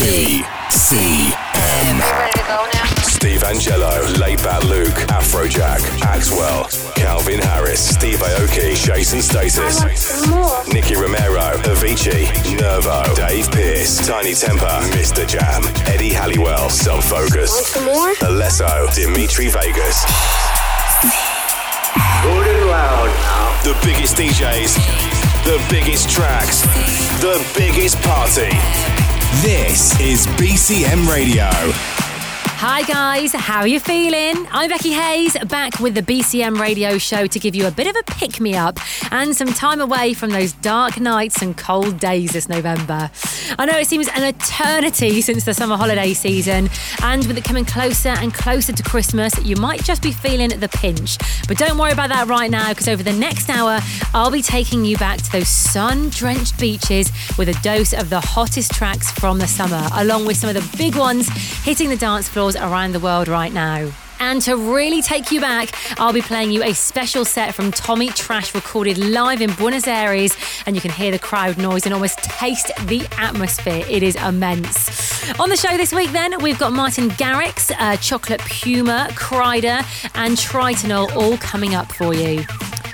BCM. Ready to go now? Steve Angello, Laidback Luke, Afrojack, Axwell, Calvin Harris, Steve Aoki, Chase & Status, More. Nicky Romero, Avicii, Nervo, Dave Pearce, Tinie Tempah, Mr. Jam, Eddie Halliwell, Sub Focus, Want? Alesso, Dimitri Vegas. Good loud now. The biggest DJs, the biggest tracks, the biggest party. This is BCM Radio. Hi guys, how are you feeling? I'm Becky Hayes, back with the BCM radio show to give you a bit of a pick me up and some time away from those dark nights and cold days this November. I know it seems an eternity since the summer holiday season, and with it coming closer and closer to Christmas, you might just be feeling the pinch. But don't worry about that right now, because over the next hour, I'll be taking you back to those sun drenched beaches with a dose of the hottest tracks from the summer, along with some of the big ones hitting the dance around the world right now. And to really take you back, I'll be playing you a special set from Tommy Trash recorded live in Buenos Aires, and you can hear the crowd noise and almost taste the atmosphere. It is immense. On the show this week, then, we've got Martin Garrix, uh, Chocolate Puma, Kryder, and Tritonal all coming up for you.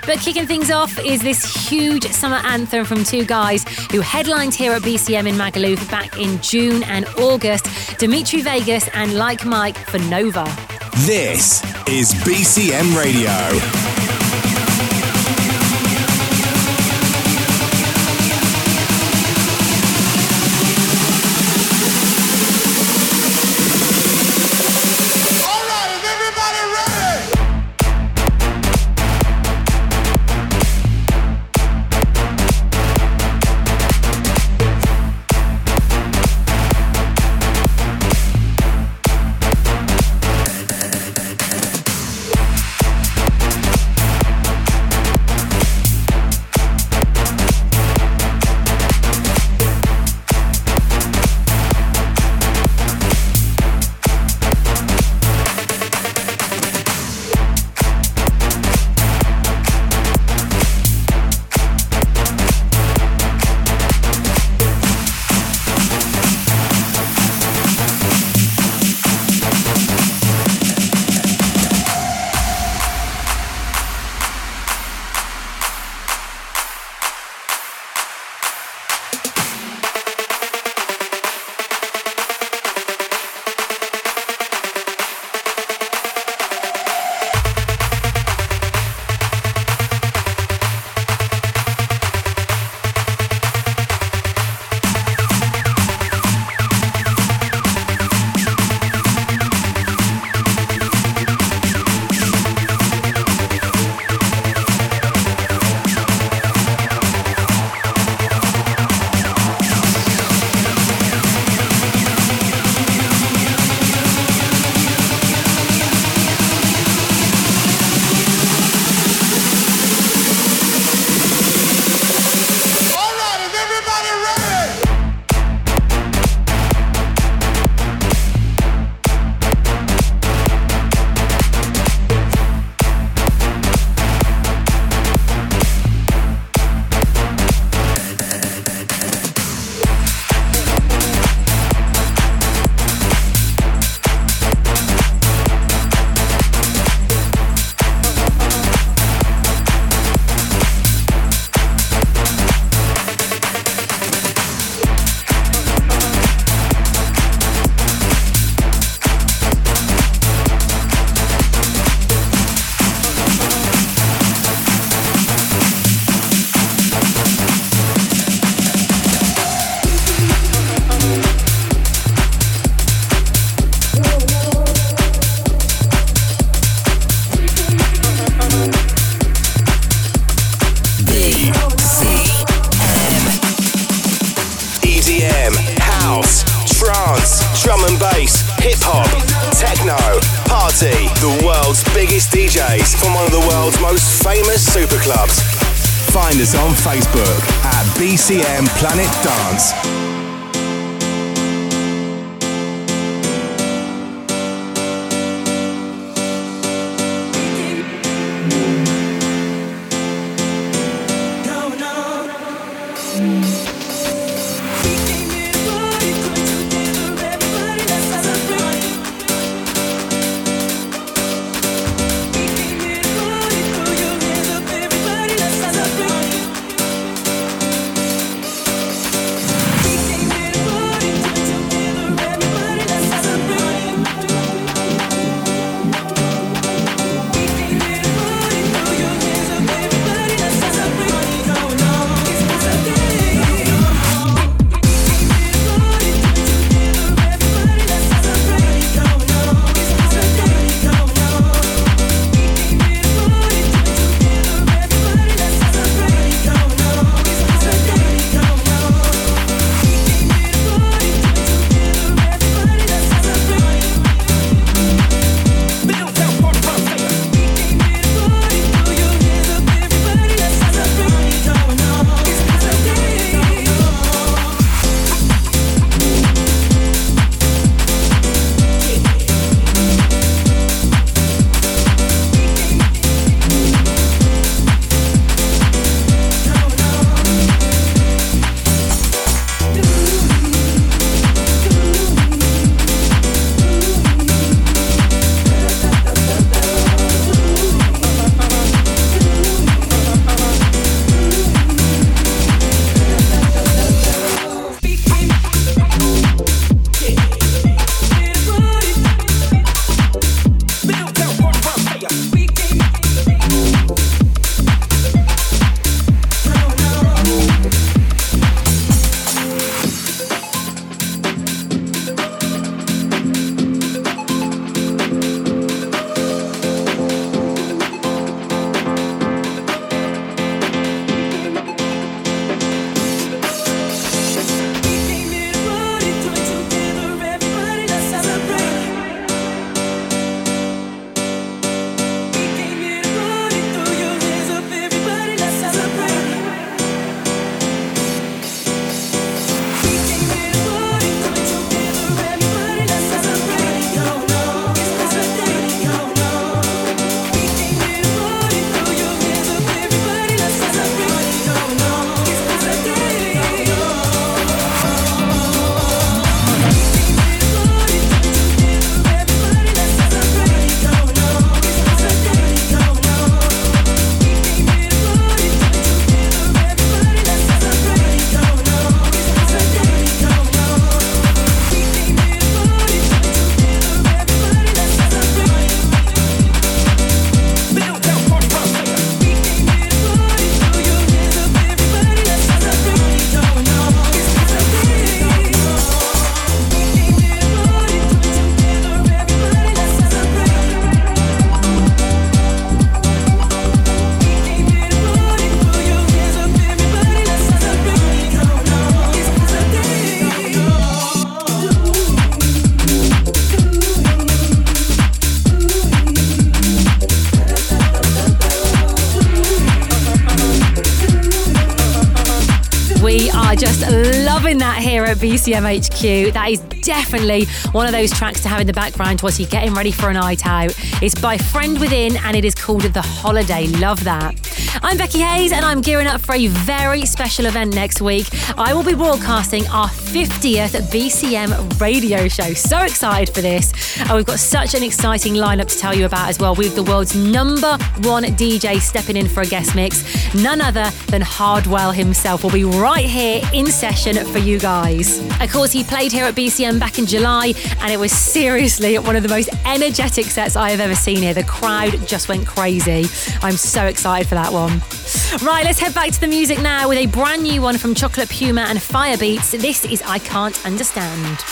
But kicking things off is this huge summer anthem from two guys who headlined here at BCM in Magaluf back in June and August Dimitri Vegas and Like Mike for Nova. This is BCM Radio. Planet here at BCM HQ. That is definitely one of those tracks to have in the background whilst you're getting ready for a night out. It's by Friend Within and it is called The Holiday. Love that. I'm Becky Hayes and I'm gearing up for a very special event next week. I will be broadcasting our 50th BCM radio show. So excited for this. And we've got such an exciting lineup to tell you about as well. We've the world's number one DJ stepping in for a guest mix. None other than Hardwell himself will be right here in session for you guys. Of course, he played here at BCM back in July, and it was seriously one of the most energetic sets I have ever seen here. The crowd just went crazy. I'm so excited for that one. Right, let's head back to the music now with a brand new one from Chocolate Puma and Firebeatz. This is I Can't Understand.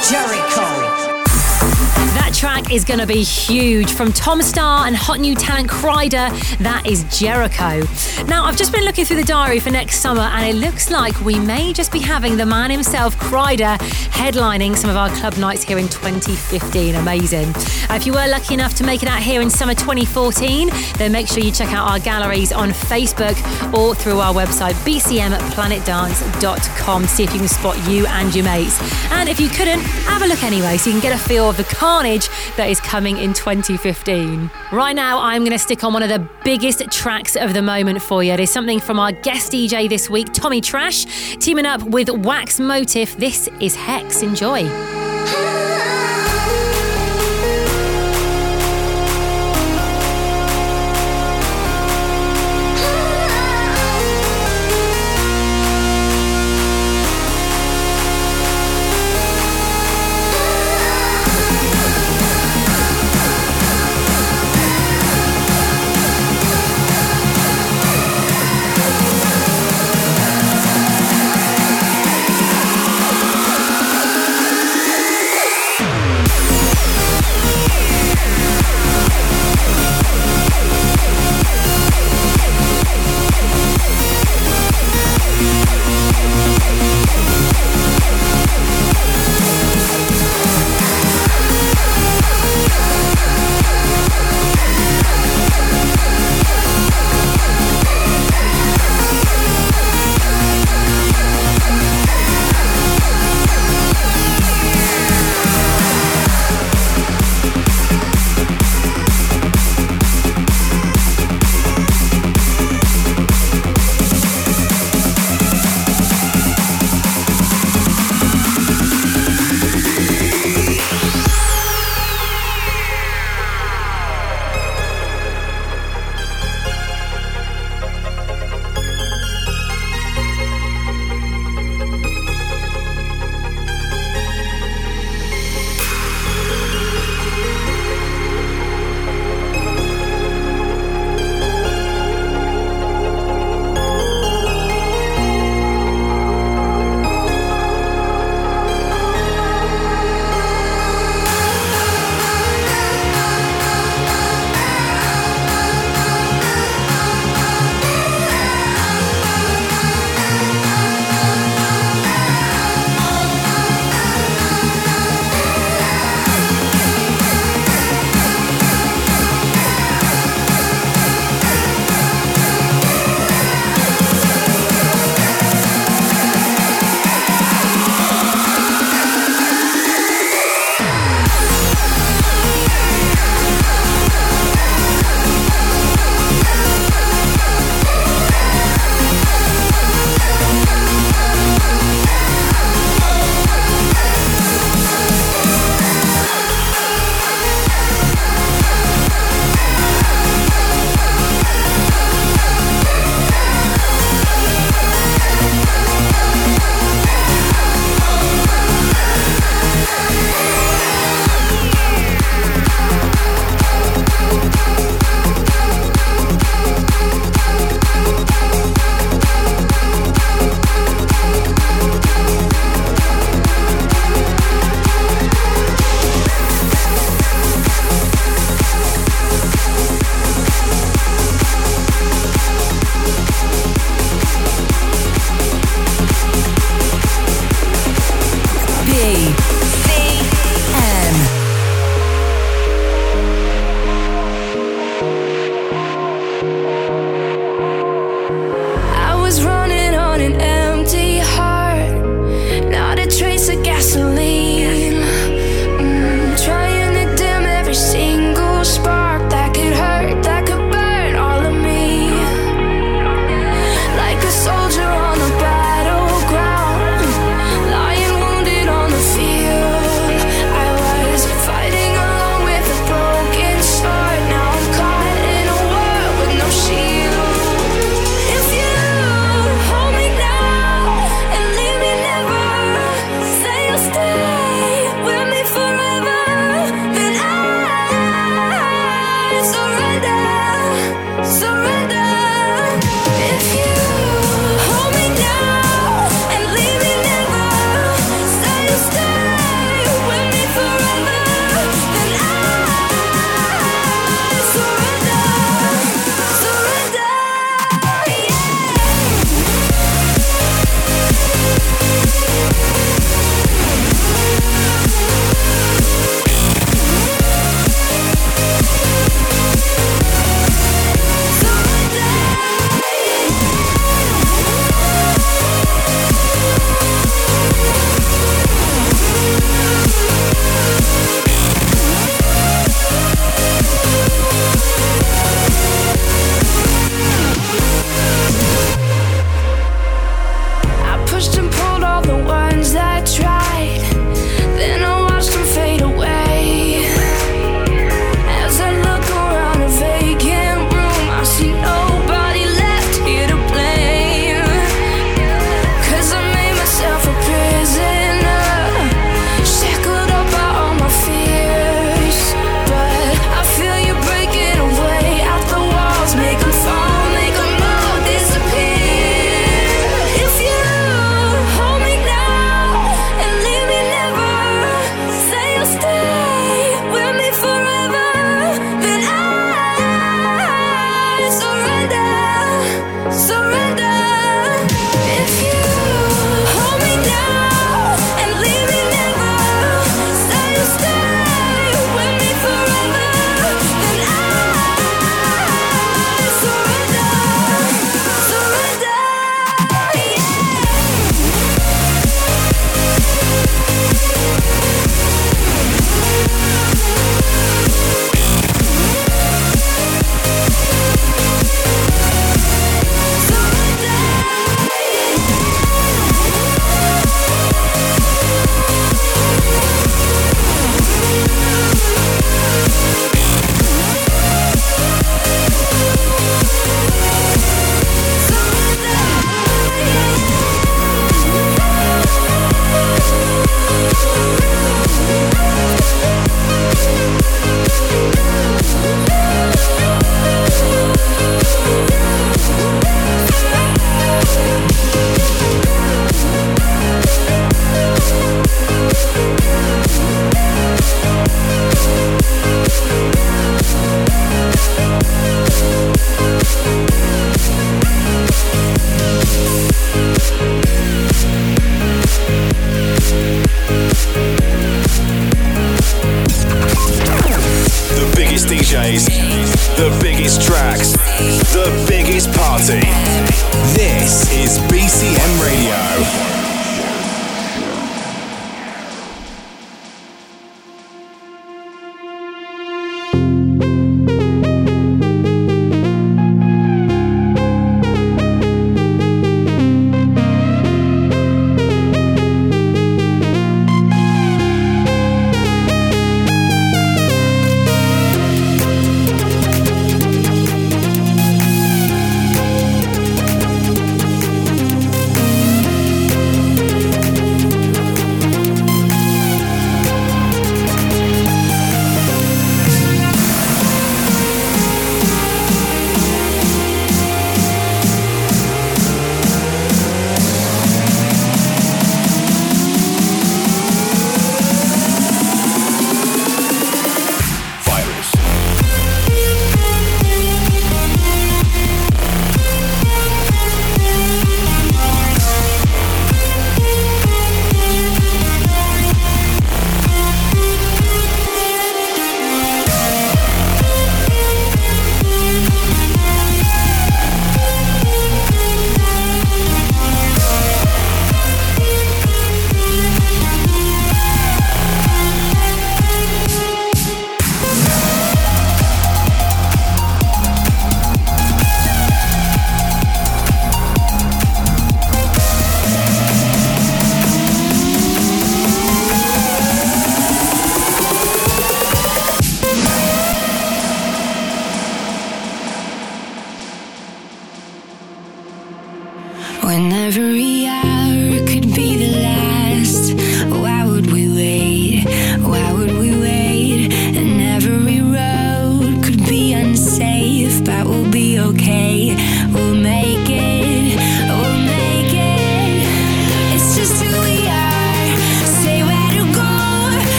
Jericho is going to be huge. From Tom Staar and hot new talent Kryder, that is Jericho. Now, I've just been looking through the diary for next summer, and it looks like we may just be having the man himself, Kryder, headlining some of our club nights here in 2015. Amazing. If you were lucky enough to make it out here in summer 2014, then make sure you check out our galleries on Facebook or through our website, bcmplanetdance.com, to see if you can spot you and your mates. And if you couldn't, have a look anyway so you can get a feel of the carnage that is coming in 2015. Right now, I'm going to stick on one of the biggest tracks of the moment for you. It is something from our guest DJ this week, Tommy Trash, teaming up with Wax Motif. This is Hex. Enjoy.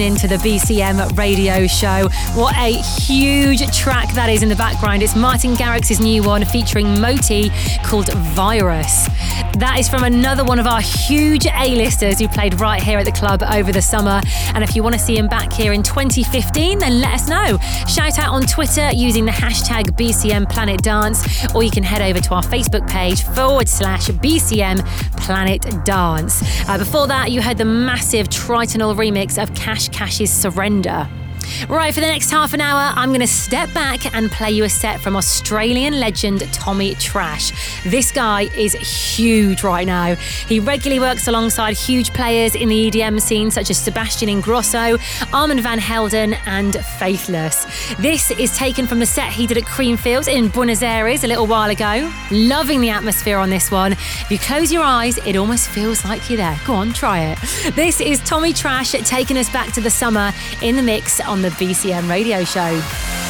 Listening to the BCM radio show. What a huge track that is in the background. It's Martin Garrix's new one featuring Moti called Virus. That is from another one of our huge A-listers who played right here at the club over the summer. And if you want to see him back here in 2015, then let us know. Shout out on Twitter using the hashtag BCM Planet Dance, or you can head over to our Facebook page forward slash BCM Planet Dance. Uh, before that, you heard the massive Tritonal remix of Cash Cash's Surrender. Right, for the next half an hour, I'm going to step back and play you a set from Australian legend Tommy Trash. This guy is huge right now. He regularly works alongside huge players in the EDM scene, such as Sebastian Ingrosso, Armand Van Helden, and Faithless. This is taken from the set he did at Creamfields in Buenos Aires a little while ago. Loving the atmosphere on this one. If you close your eyes, it almost feels like you're there. Go on, try it. This is Tommy Trash taking us back to the summer in the mix on the BCM radio show.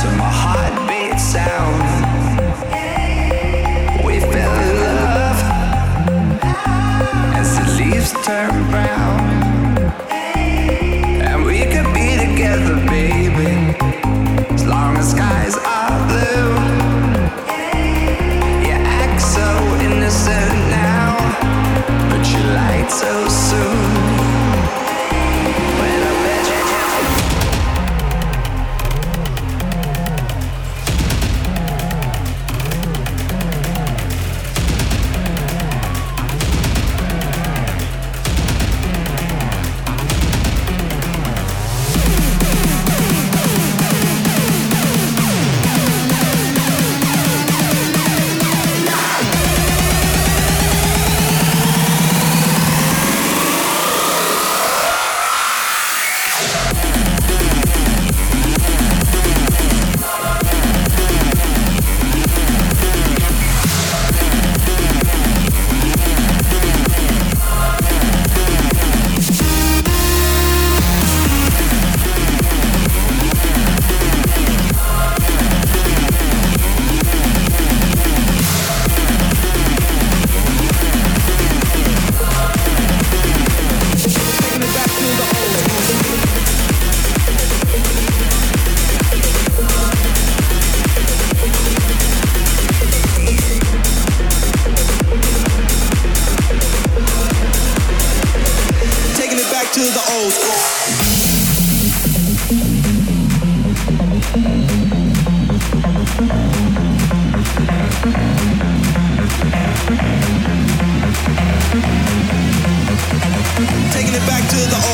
to my heartbeat sound. We fell in love as the leaves turn brown. Taking it back to the old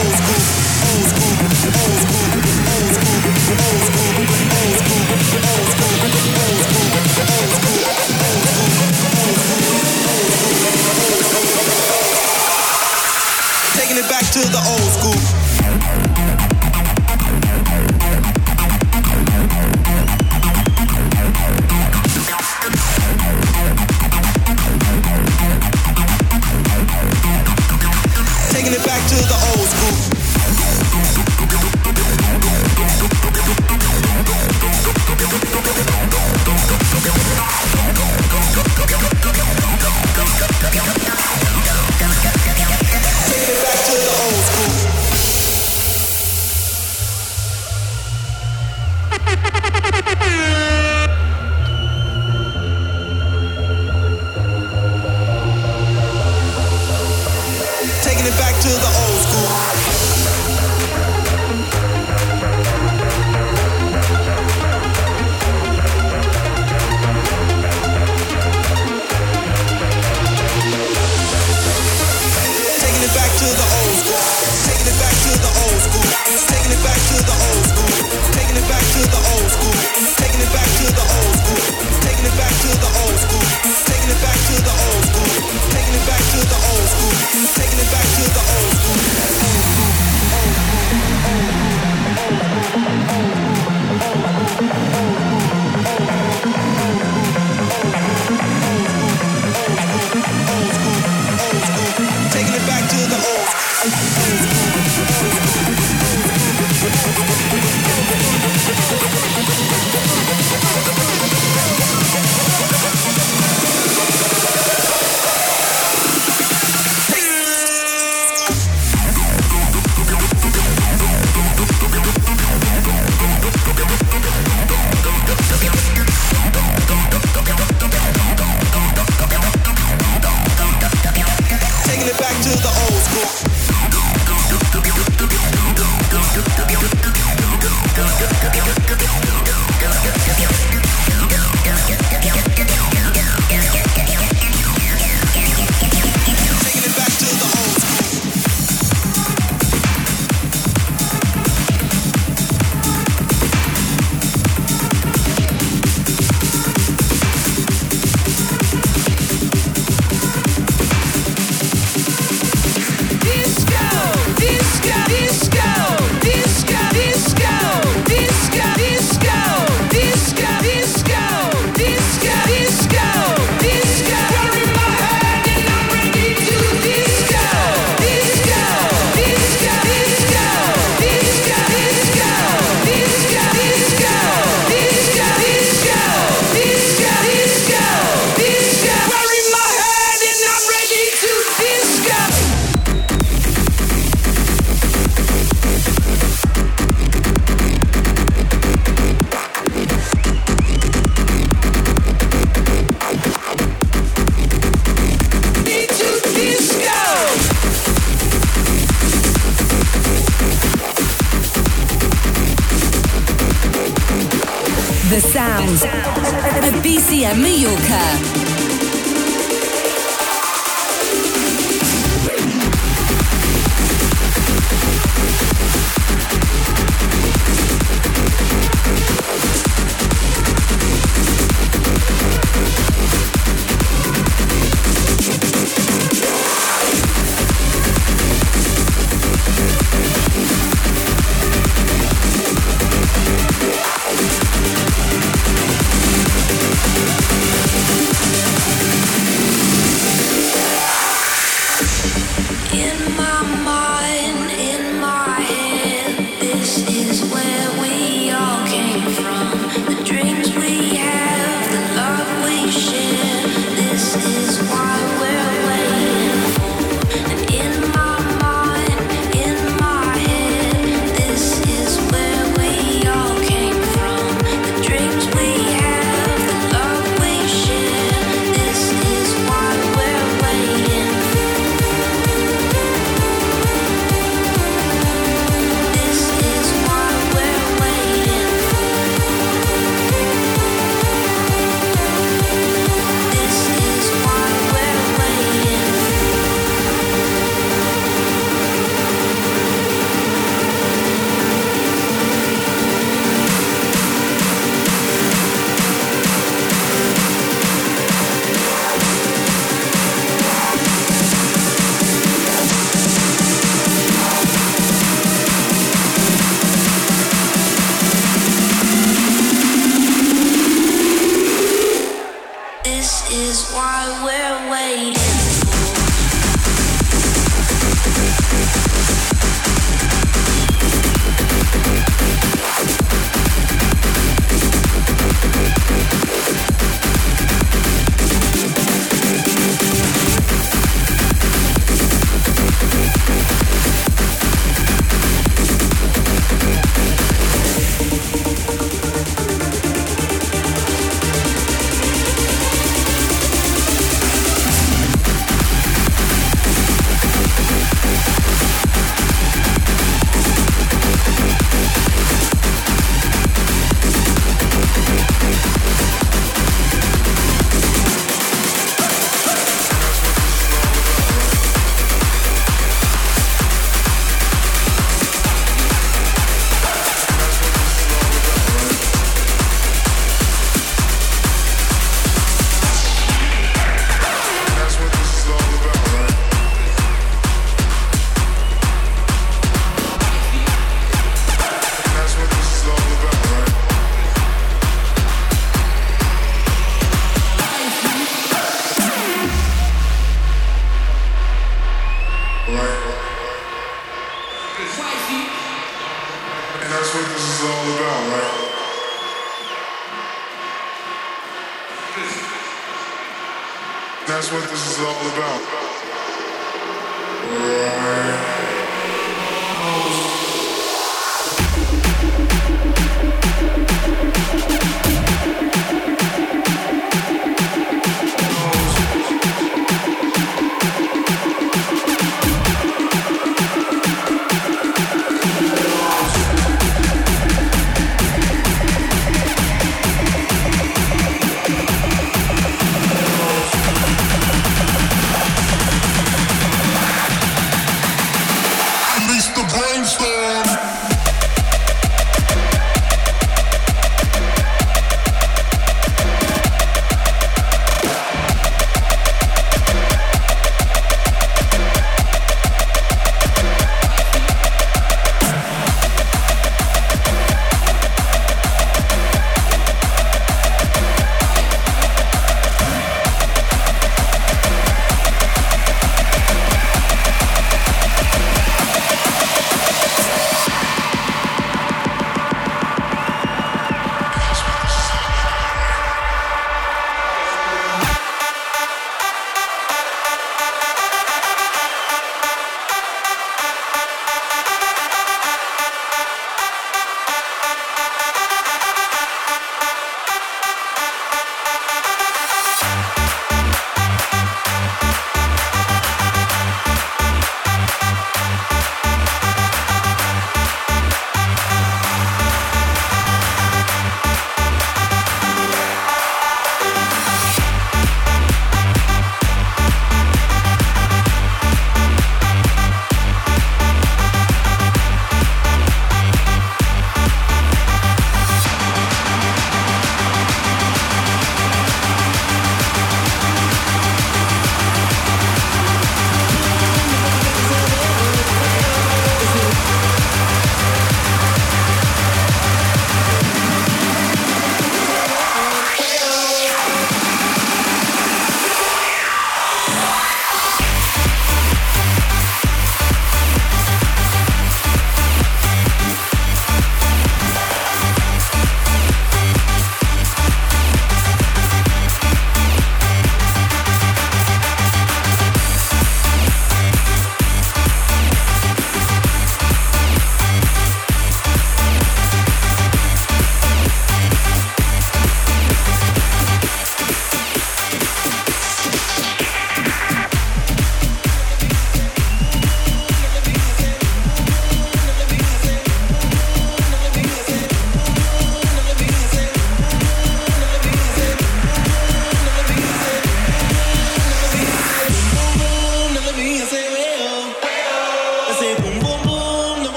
BCM Mallorca.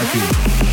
por aquí.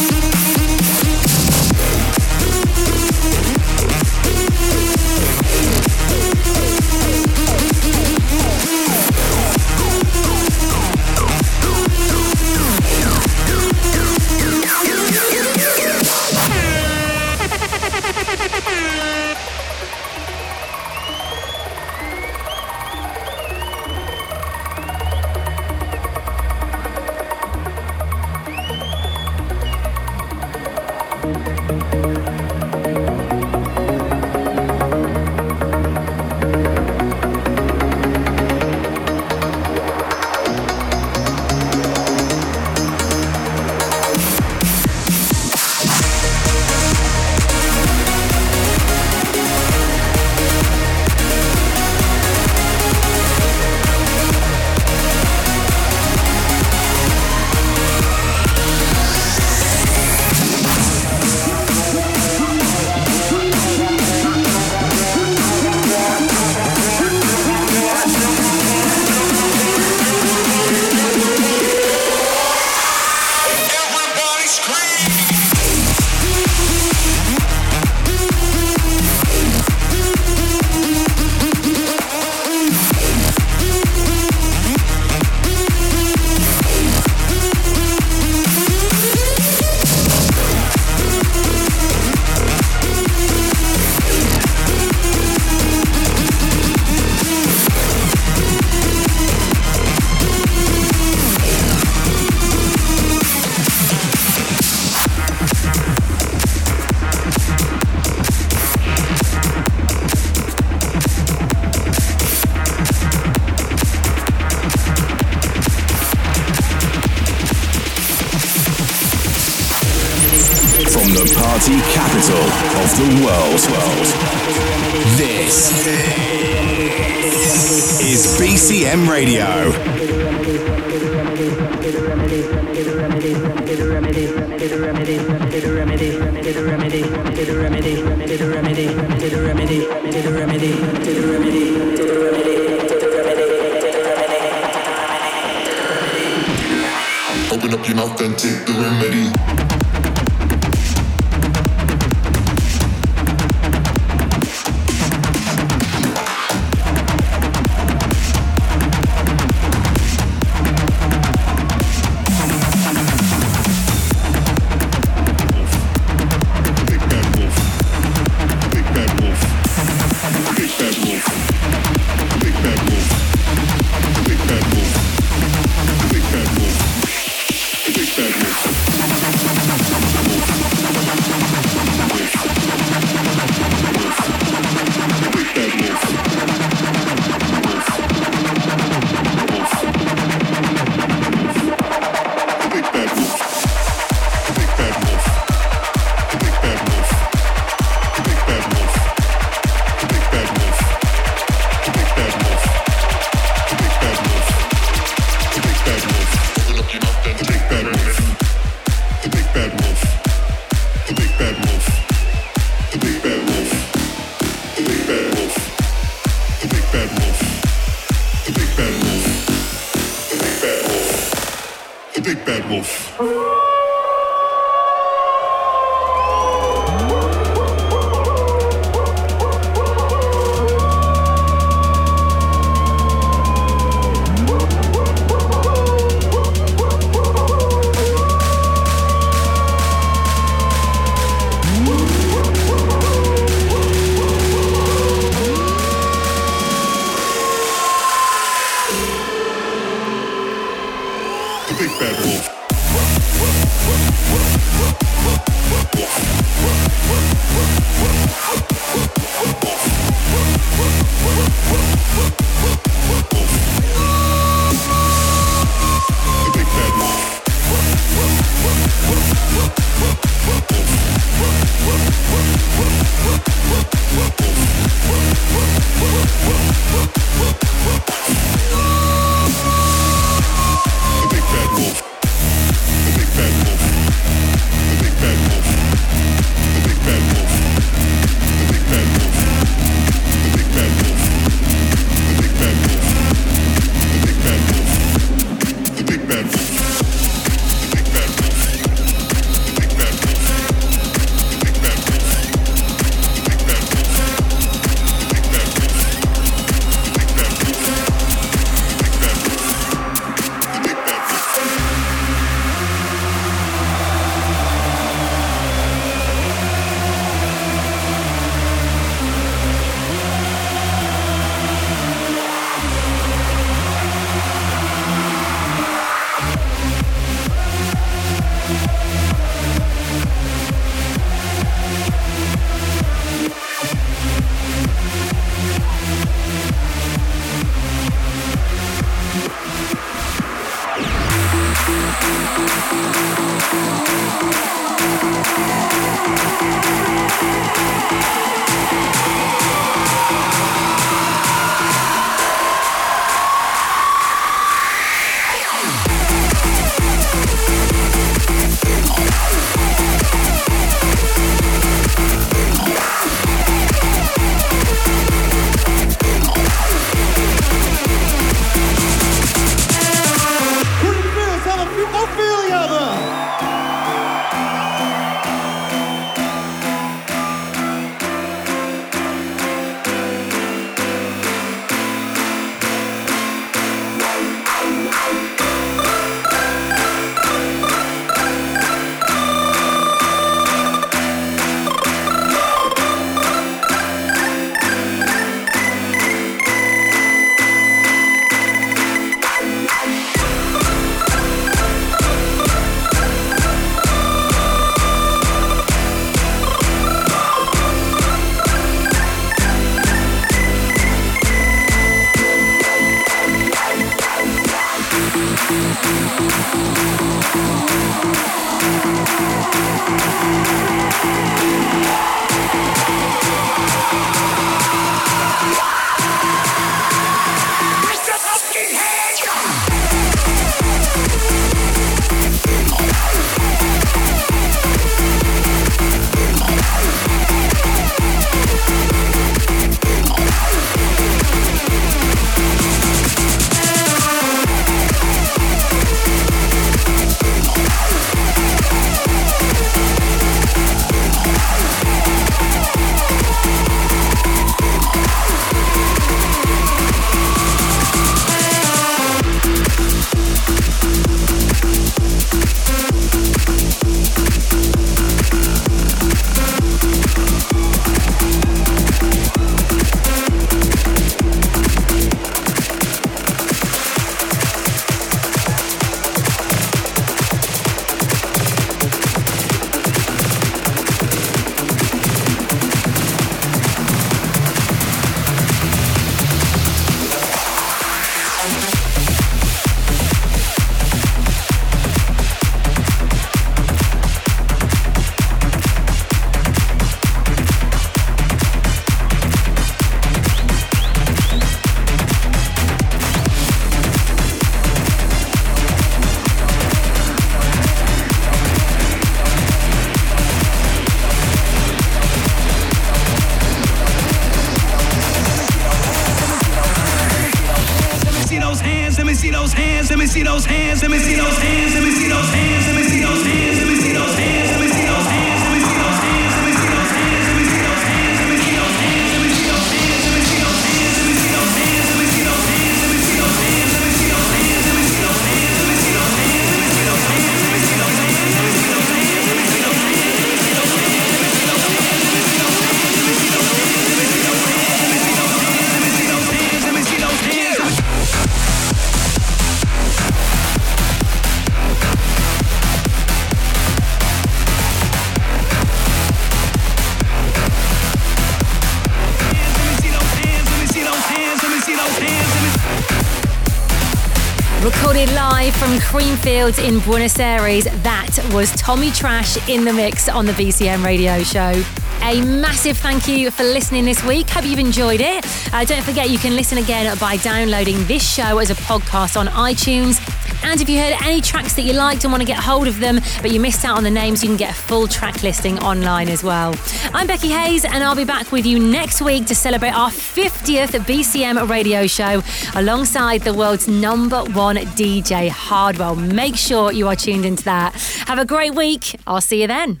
Creamfields in Buenos Aires, that was Tommy Trash in the mix on the BCM radio show. A massive thank you for listening this week. Hope you've enjoyed it. Uh, don't forget you can listen again by downloading this show as a podcast on iTunes. And if you heard any tracks that you liked and want to get hold of them, but you missed out on the names, you can get a full track listing online as well. I'm Becky Hayes, and I'll be back with you next week to celebrate our 50th BCM radio show alongside the world's number one DJ, Hardwell. Make sure you are tuned into that. Have a great week. I'll see you then.